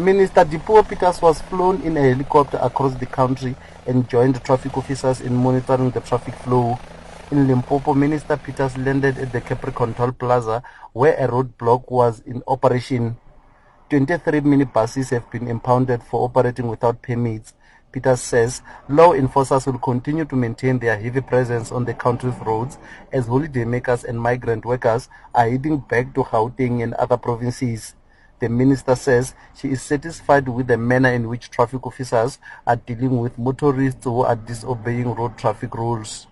Minister Dipuo Peters was flown in a helicopter across the country and joined traffic officers in monitoring the traffic flow. In Limpopo, Minister Peters landed at the Capricorn Toll Plaza where a roadblock was in operation. 23 minibuses have been impounded for operating without permits. Peters says law enforcers will continue to maintain their heavy presence on the country's roads as holidaymakers and migrant workers are heading back to Gauteng and other provinces. The minister says she is satisfied with the manner in which traffic officers are dealing with motorists who are disobeying road traffic rules.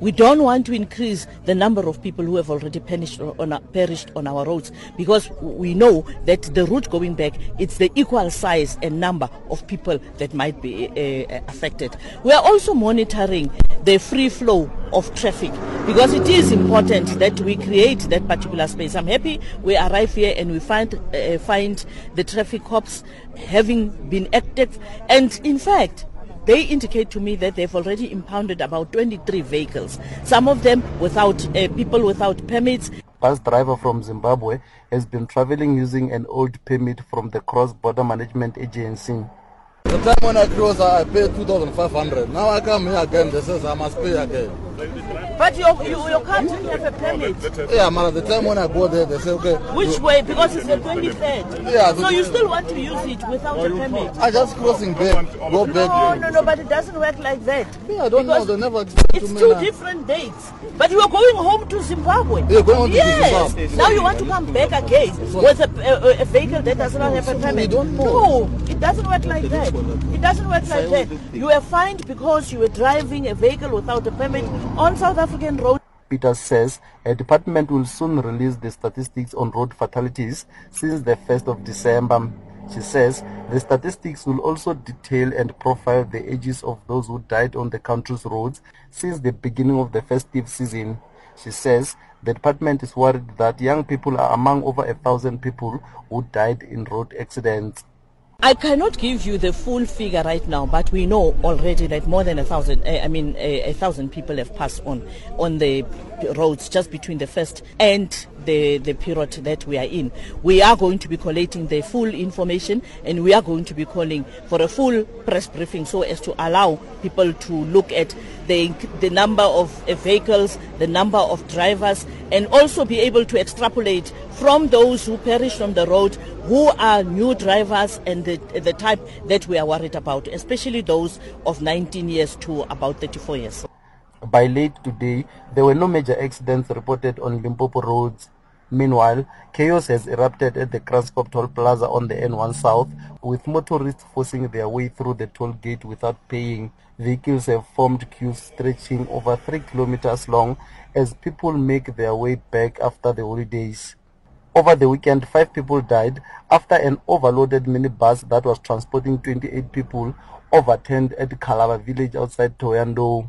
We don't want to increase the number of people who have already perished on, perished on our roads because we know that the route going back, it's the equal size and number of people that might be uh, affected. We are also monitoring the free flow of traffic because it is important that we create that particular space. I'm happy we arrive here and we find, uh, find the traffic cops having been active and in fact they indicate to me that they've already impounded about 23 vehicles, some of them without uh, people without permits. Bus driver from Zimbabwe has been traveling using an old permit from the Cross Border Management Agency. The time when I cross, I paid 2,500. Now I come here again, they says I must pay again. But you, you, you can't have a permit. Yeah, man, at the time when I go there, they say, okay. Which way? Because it's the 23rd. Yeah. So you still want to use it without a permit? I just crossing back, go back. No, no, no, but it doesn't work like that. Yeah, I don't because know, they never explained It's to me two now. different dates. But you are going home to Zimbabwe. Yeah, going home to yes. Zimbabwe. Now you want to come back again with a, a, a vehicle that does not have a permit. don't know. No, it doesn't work like that. It doesn't work like that. You were fined because you were driving a vehicle without a permit on South African road. Peters says a department will soon release the statistics on road fatalities since the 1st of December. She says the statistics will also detail and profile the ages of those who died on the country's roads since the beginning of the festive season. She says the department is worried that young people are among over a thousand people who died in road accidents. I cannot give you the full figure right now, but we know already that more than a thousand, uh, I mean, a, a, thousand people have passed on on the roads just between the first and the, the period that we are in. We are going to be collating the full information and we are going to be calling for a full press briefing so as to allow people to look at the, the number of uh, vehicles, the number of drivers, and also be able to extrapolate from those who perished on the road, who are new drivers and the, the type that we are worried about, especially those of 19 years to about 34 years. By late today, there were no major accidents reported on Limpopo roads. Meanwhile, chaos has erupted at the Kranskop Toll Plaza on the N1 South, with motorists forcing their way through the toll gate without paying. Vehicles have formed queues stretching over 3 kilometers long as people make their way back after the holidays. Over the weekend, five people died after an overloaded minibus that was transporting 28 people overturned at Kalaba village outside Thohoyandou.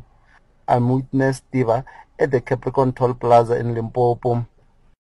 I'm Witness Tiva at the Capricorn Toll Plaza in Limpopo.